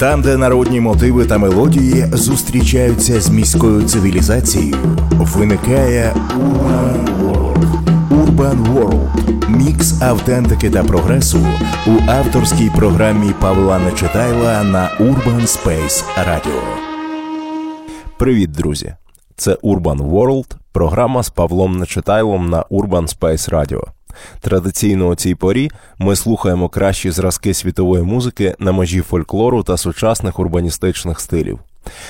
Там, де народні мотиви та мелодії зустрічаються з міською цивілізацією, виникає Urban World. Urban World – мікс автентики та прогресу у авторській програмі Павла Нечитайла на Urban Space Radio. Привіт, друзі! Це Urban World, програма з Павлом Нечитайлом на Urban Space Radio. Традиційно у цій порі ми слухаємо кращі зразки світової музики на межі фольклору та сучасних урбаністичних стилів.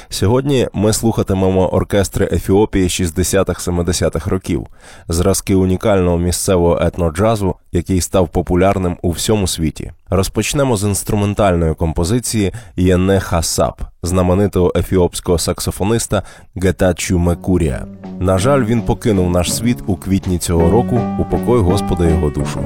Сьогодні ми слухатимемо оркестри Ефіопії 60-70-х років, зразки унікального місцевого етноджазу, який став популярним у всьому світі. Розпочнемо з інструментальної композиції Єне Хасап, знаменитого ефіопського саксофониста Гетачу Мекурія. На жаль, він покинув наш світ у квітні цього року у покой Господа його душу.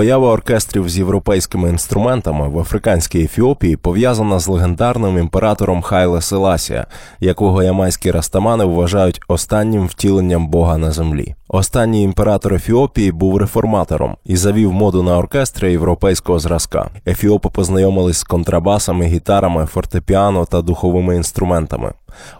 Поява оркестрів з європейськими інструментами в африканській Ефіопії пов'язана з легендарним імператором Хайле Селасія, якого ямайські растамани вважають останнім втіленням Бога на землі. Останній імператор Ефіопії був реформатором і завів моду на оркестри європейського зразка. Ефіопи познайомились з контрабасами, гітарами, фортепіано та духовими інструментами.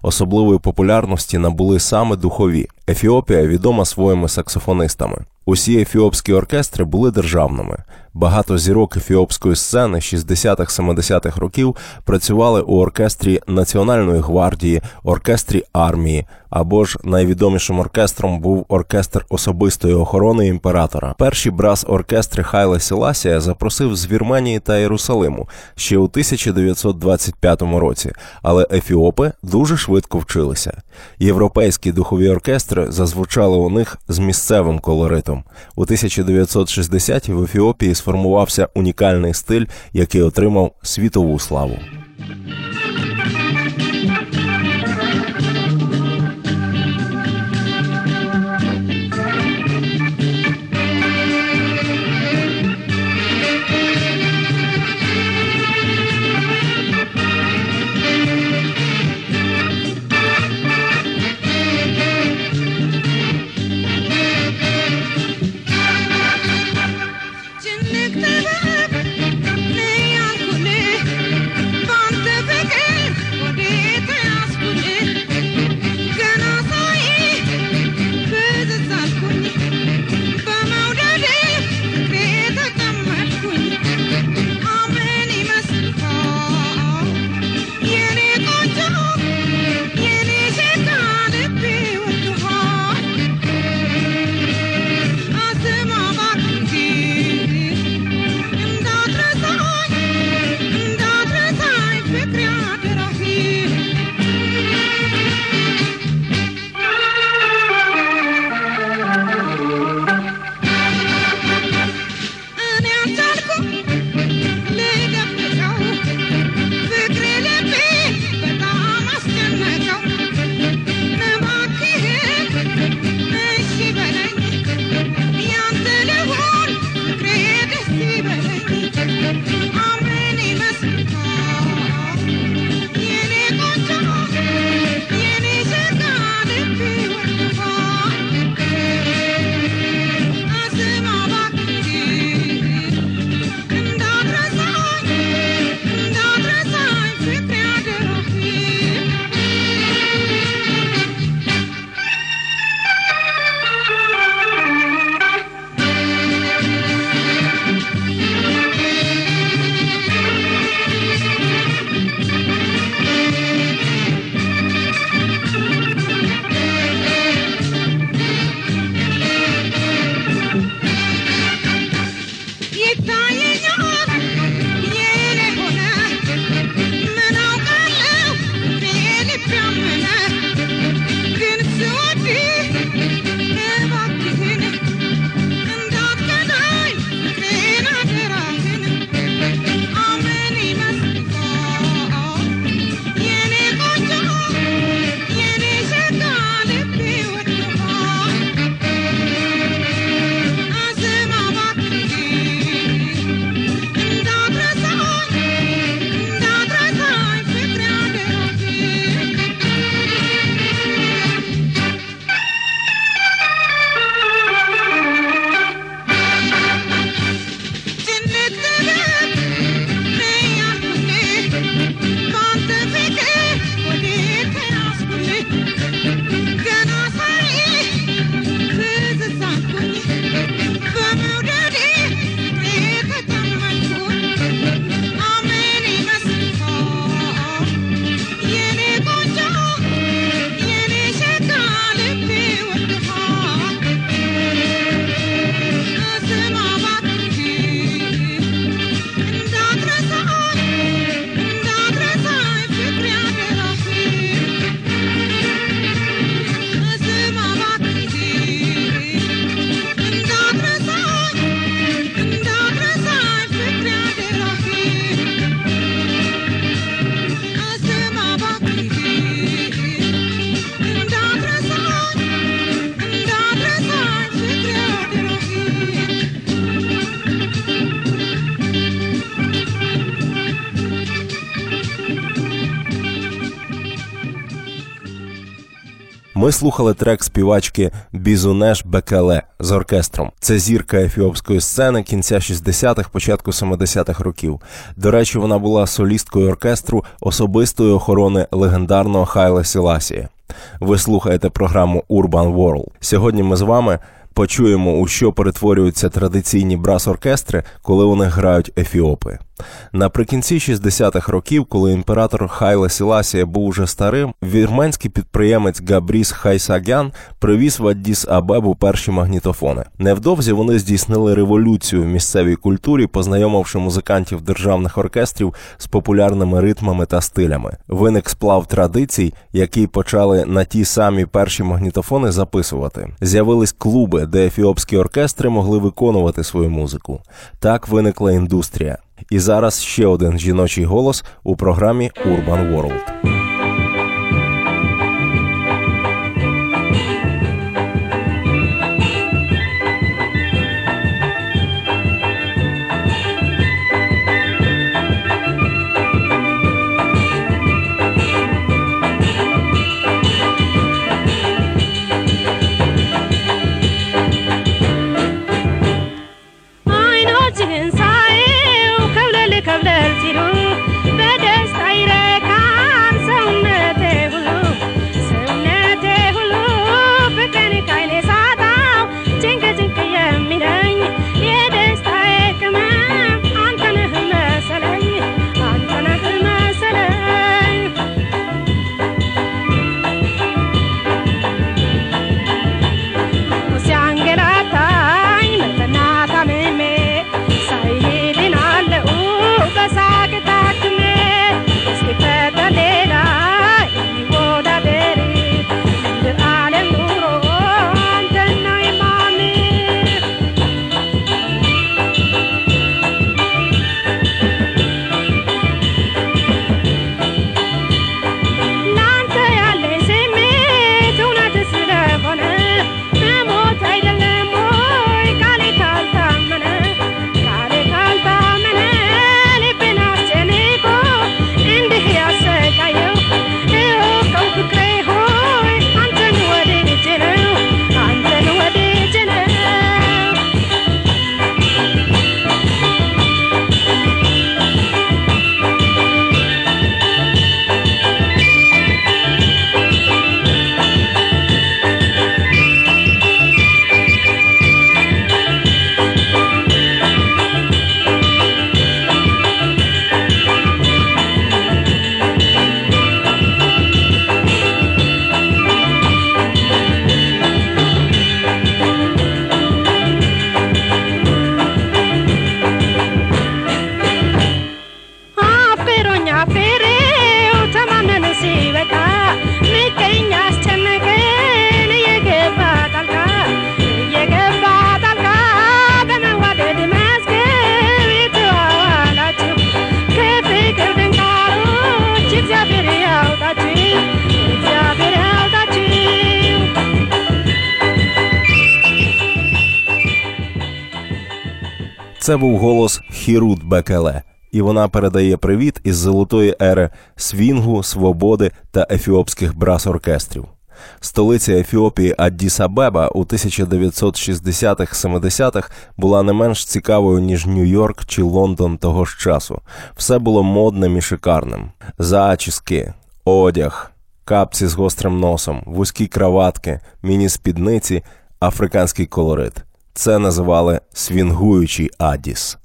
Особливої популярності набули саме духові. Ефіопія відома своїми саксофонистами. Усі ефіопські оркестри були державними. Багато зірок ефіопської сцени 60-70-х років працювали у оркестрі Національної гвардії, оркестрі армії або ж найвідомішим оркестром був оркестр особистої охорони імператора. Перші брас-оркестри Хайла Сіласія запросив з Вірменії та Єрусалиму ще у 1925 році, але ефіопи дуже швидко вчилися. Європейські духові оркестри зазвучали у них з місцевим колоритом. У 1960-ті в Ефіопії сформувався унікальний стиль, який отримав світову славу. Слухали трек співачки Бізунеш Бекеле з оркестром. Це зірка ефіопської сцени кінця 60-х, початку 70-х років. До речі, вона була солісткою оркестру особистої охорони легендарного Хайла Селасія. Ви слухаєте програму Urban World. Сьогодні ми з вами почуємо, у що перетворюються традиційні брас-оркестри, коли них грають ефіопи. Наприкінці 60-х років, коли імператор Хайле Сіласія був уже старим, вірменський підприємець Габріс Хайсагян привіз в Аддіс Абебу перші магнітофони. Невдовзі вони здійснили революцію в місцевій культурі, познайомивши музикантів державних оркестрів з популярними ритмами та стилями. Виник сплав традицій, які почали на ті самі перші магнітофони записувати. З'явились клуби, де ефіопські оркестри могли виконувати свою музику. Так виникла індустрія. І зараз ще один жіночий голос у програмі Urban World. Це був голос Хірут Бекеле, і вона передає привіт із золотої ери свінгу, свободи та ефіопських брас-оркестрів. Столиця Ефіопії Аддіс-Абеба у 1960-70-х була не менш цікавою ніж Нью-Йорк чи Лондон того ж часу. Все було модним і шикарним: зачіски, одяг, капці з гострим носом, вузькі краватки, міні-спідниці, африканський колорит. Це називали свінгуючий Адіс.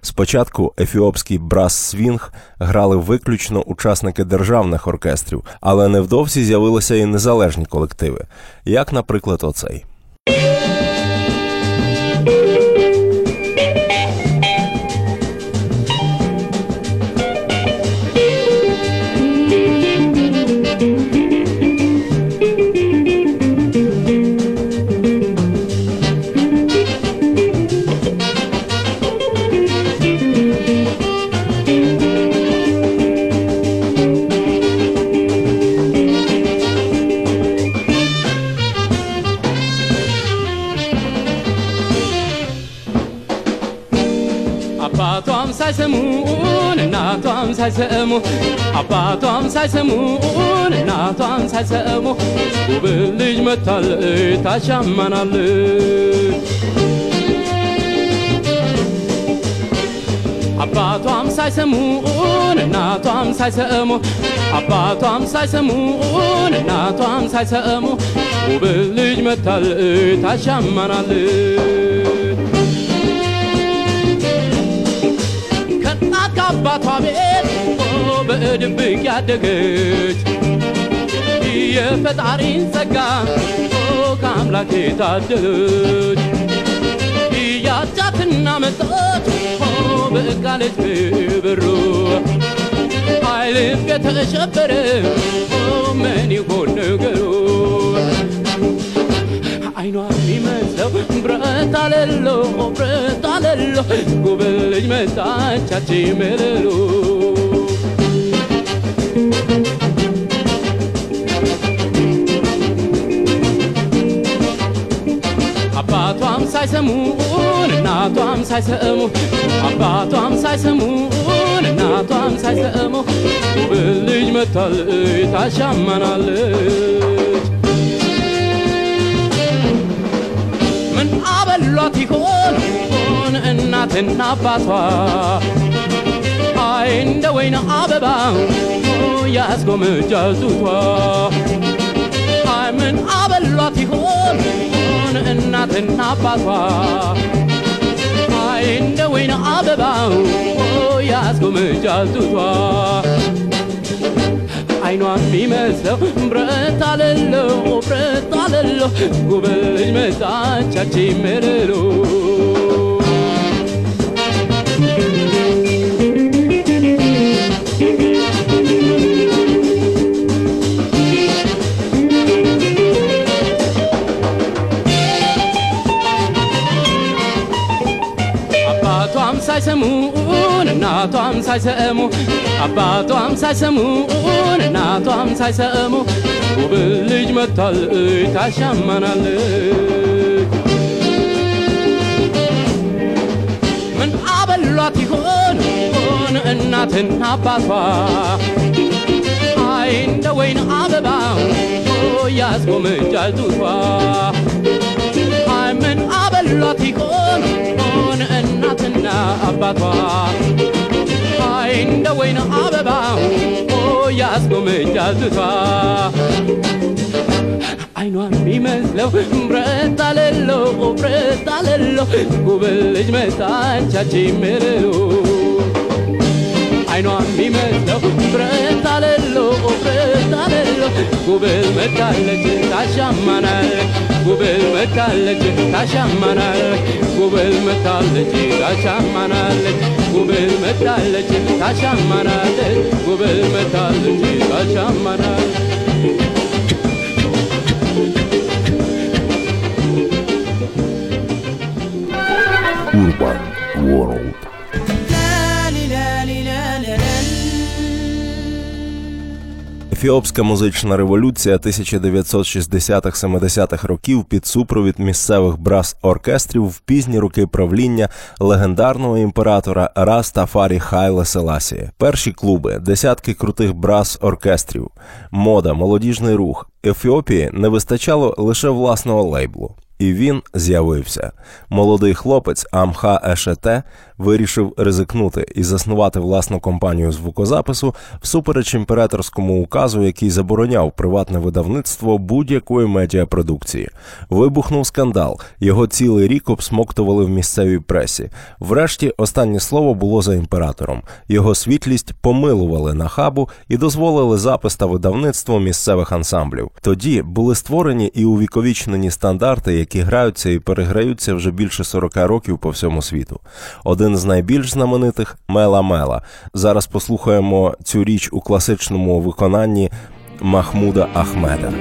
Спочатку ефіопський brass свінг грали виключно учасники державних оркестрів, але невдовзі з'явилися і незалежні колективи, як, наприклад, оцей. ሳይሰሙ አባቷም ሳይሰሙን እናቷም ሳይሰሙ ውብ ልጅ መታለች ታሻማናለች አባቷም ሳይሰሙን እናቷም ሳይሰሙ አባቷም ሳይሰሙን እናቷም ሳይሰሙ ውብ ልጅ መታለች ታሻማናለች በድብቅ ያደገች። የፈጣሪን ጸጋ ከአምላክ የታደለች ያጫትና መጣች በቃለች ብሩ ኃይልም የተሸበረ ምን ይሆን ነገሩ? አይኗ የሚመስለው ብረት አለሎ ብረት አለሎ። ጉብል ልጅ መጣቻች ምልሉ ሳይሰሙን እናቷም ሳይሰሙ አባቷም ሳይሰሙን እናቷም ሳይሰሙ ልጅ መታለች ታሻማናለች ምን አበሏት ይሆን እናትና አባቷ አይ እንደ ወይን አበባ ያስጎመጃል ጡቷ አይ ምን አበሏት ይሆን እናትና አባቷ አይ እንደ ወይን አበባው ያስጎመጃል አይኗ የሚመስለው ብረት አለሎ ብረት አለሎ ጉብል ልጅ መጣቻች አባቷም ሳይሰሙን እናቷም ሳይሰሙ አባቷም ሳይሰሙን እናቷም ሳይሰሙ ውብ ልጅ መጥታለች ታሻማናለች ምን አበሏት ይሆን ሆን እናትና አባቷ? አይ እንደ ወይን አበባው ያስጎመጃል አይ ምን አበሏት ይሆን ሆን እናትና አባቷ አይ እንደ ወይን አበባው ያስጎመጃል ጡቷ አይኗ የሚመስለው ብረት አለሎ ብረት አለሎ ጉብል ልጅ ምልሉ አይኗ የሚመስለው ብረት አለሎ አለሎ ጉብል መታለች ታሻማናለች ጉብል መታለች ታሻማናለች ጉብል መታለች ታሻማናለች ጉብል መታለች ታሻማናለች ጉብል መታለች ታሻማናለች Urban Ефіопська музична революція 1960-70-х років під супровід місцевих брас-оркестрів в пізні роки правління легендарного імператора Растафарі Хайле Селасії. Перші клуби, десятки крутих брас-оркестрів, мода, молодіжний рух. Ефіопії не вистачало лише власного лейблу. І він з'явився. Молодий хлопець Амха Ешете вирішив ризикнути і заснувати власну компанію звукозапису всупереч імператорському указу, який забороняв приватне видавництво будь-якої медіапродукції. Вибухнув скандал. Його цілий рік обсмоктували в місцевій пресі. Врешті останнє слово було за імператором. Його світлість помилували на хабу і дозволили запис та видавництво місцевих ансамблів. Тоді були створені і увіковічнені стандарти, які граються і переграються вже більше 40 років по всьому світу. Один з найбільш знаменитих Мела Мела. Зараз послухаємо цю річ у класичному виконанні Махмуда Ахмеда.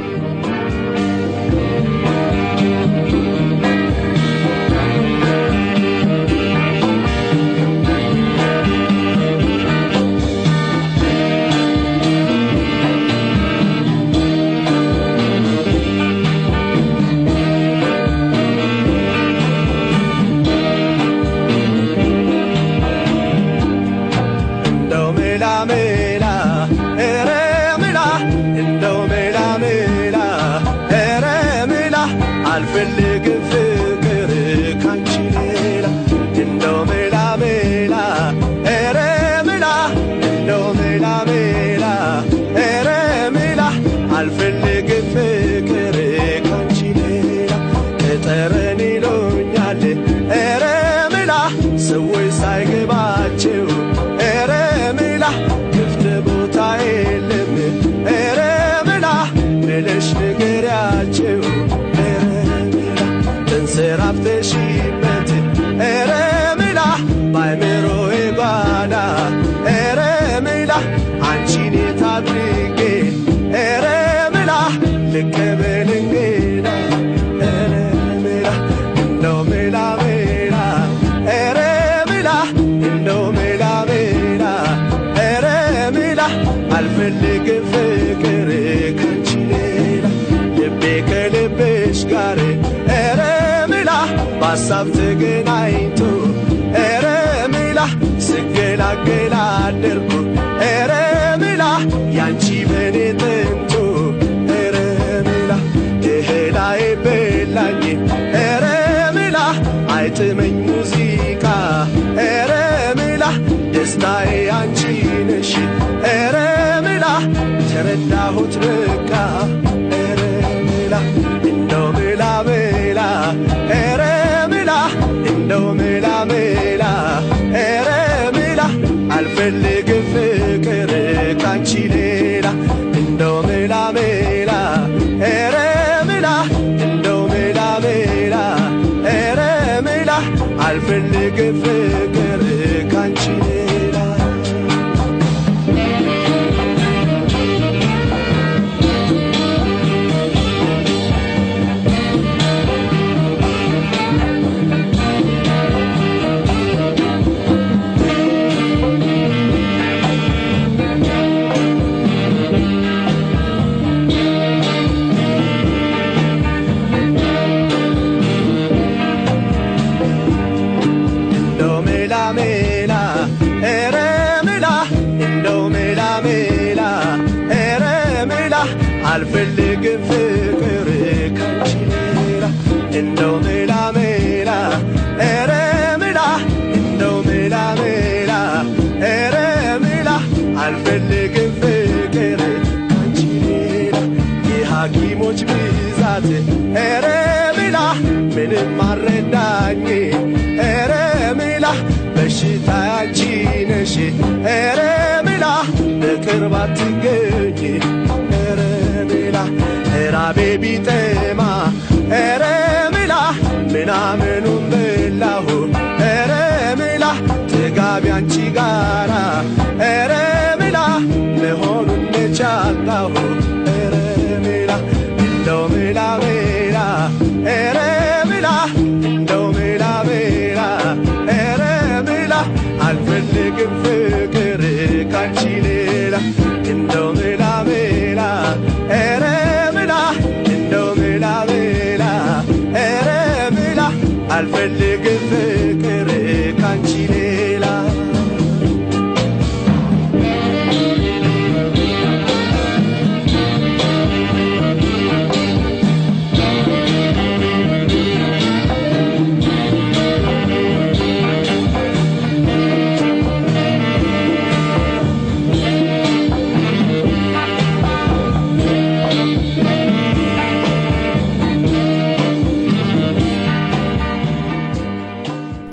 ደስታዬ አንቺ ነሽ። ኧረ ምላ ተረዳሁት በቃ። ኧረ ምላ እንደው ምላ ምላ ኧረ ምላ እንደው ምላ ምላ አልፈልግም ፍቅር ካንቺ ሌላ እንደው ሜላ ሜላ ኧረ ሜላ እንደው ሜላ ሜላ ኧረ ሜላ አልፈልግም ፍቅር ካንቺ ሌላ የሐኪሞች ብዛት። ኧረ ሜላ ምንም አረዳኝ ኧረ ሜላ በሽታ ያንቺ ነሽ። ኧረ ሜላ በቅርብ አትገኝ ራቤ ቢጠማ ኧረ ሜላ ምናምኑን በላሁ ኧረ ሜላ ጥጋቢ አንቺ ጋራ ኧረ ሜላ መሆኑን ነቻጣሁ ኧረ ሜላ እንደው ሜላ ሜላ ኧረ ሜላ እንደው ሜላ ሜላ ኧረ ሜላ አልፈልግም ፍቅር ካንቺ ሌላ Alfred Digger.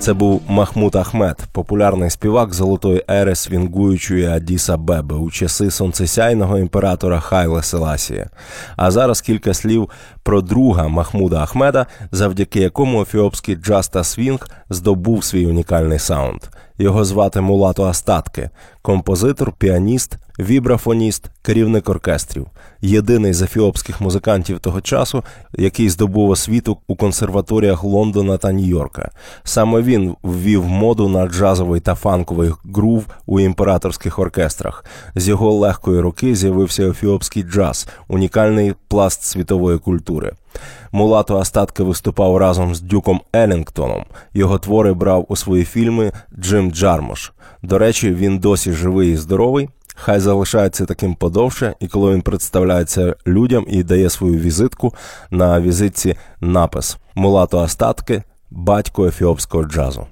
Це був Махмуд Ахмед, популярний співак золотої ери свінгуючої Адіса Беби у часи сонцесяйного імператора Хайле Селасія. А зараз кілька слів про друга Махмуда Ахмеда, завдяки якому ефіопський джаз та свінг здобув свій унікальний саунд. Його звати Мулато Астатки, композитор, піаніст, вібрафоніст, керівник оркестрів, єдиний з ефіопських музикантів того часу, який здобув освіту у консерваторіях Лондона та Нью-Йорка. Саме він ввів моду на джазовий та фанковий грув у імператорських оркестрах. З його легкої руки з'явився ефіопський джаз, унікальний пласт світової культури. Мулато Астатки виступав разом з Дюком Елінгтоном. Його твори брав у свої фільми Джим Джармош. До речі, він досі живий і здоровий. Хай залишається таким подовше, і коли він представляється людям і дає свою візитку на візитці напис Мулато Остатки, батько ефіопського джазу.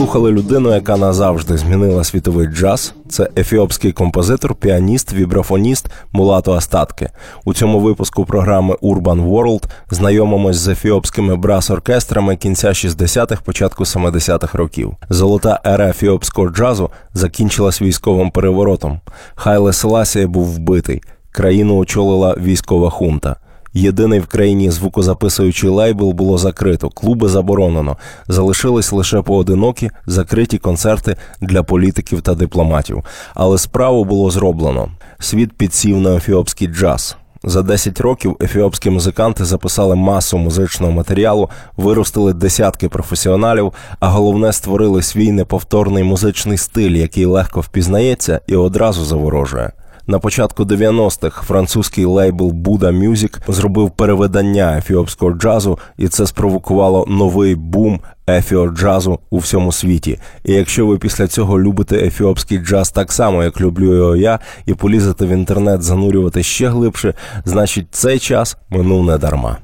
Слухали людину, яка назавжди змінила світовий джаз. Це ефіопський композитор, піаніст, вібрафоніст Мулато Астатки. У цьому випуску програми Urban World знайомимось з ефіопськими брас-оркестрами кінця 60-х, початку 70-х років. Золота ера ефіопського джазу закінчилась військовим переворотом. Хайле Селасія був вбитий. Країну очолила військова хунта. Єдиний в країні звукозаписуючий лейбл було закрито, клуби заборонено. Залишились лише поодинокі закриті концерти для політиків та дипломатів. Але справу було зроблено. Світ підсів на ефіопський джаз. За 10 років ефіопські музиканти записали масу музичного матеріалу, виростили десятки професіоналів, а головне створили свій неповторний музичний стиль, який легко впізнається і одразу заворожує. На початку 90-х французький лейбл Buddha Music зробив переведення ефіопського джазу, і це спровокувало новий бум ефіо-джазу у всьому світі. І якщо ви після цього любите ефіопський джаз так само, як люблю його я, і полізете в інтернет занурювати ще глибше, значить цей час минув не дарма.